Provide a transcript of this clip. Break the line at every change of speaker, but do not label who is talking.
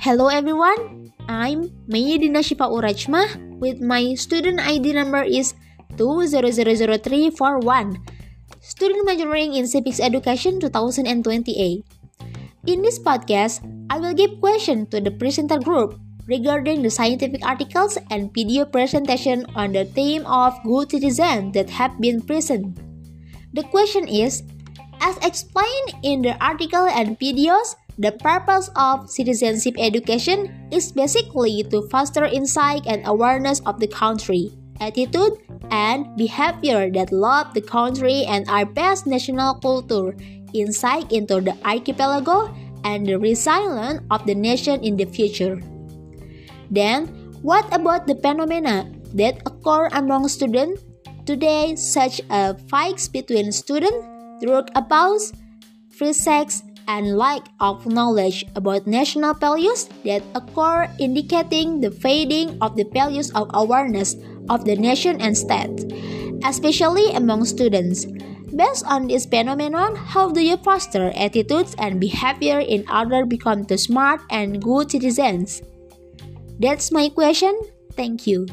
Hello everyone, I'm Meidina Syifa Urrachmah with my student ID number is 200341. Student majoring in Civics Education 2028. In this podcast, I will give question to the presenter group regarding the scientific articles and video presentation on the theme of good citizen that have been present. The question is, as explained in the article and videos, the purpose of citizenship education is basically to foster insight and awareness of the country, attitude, and behavior that love the country and our best national culture, insight into the archipelago, and the resilience of the nation in the future. Then, what about the phenomena that occur among students today, such as fights between students, drug abuse, free sex, and lack of knowledge about national values that occur indicating the fading of the values of awareness of the nation and state, especially among students. Based on this phenomenon, how do you foster attitudes and behavior in order to become the smart and good citizens? That's my question. Thank you.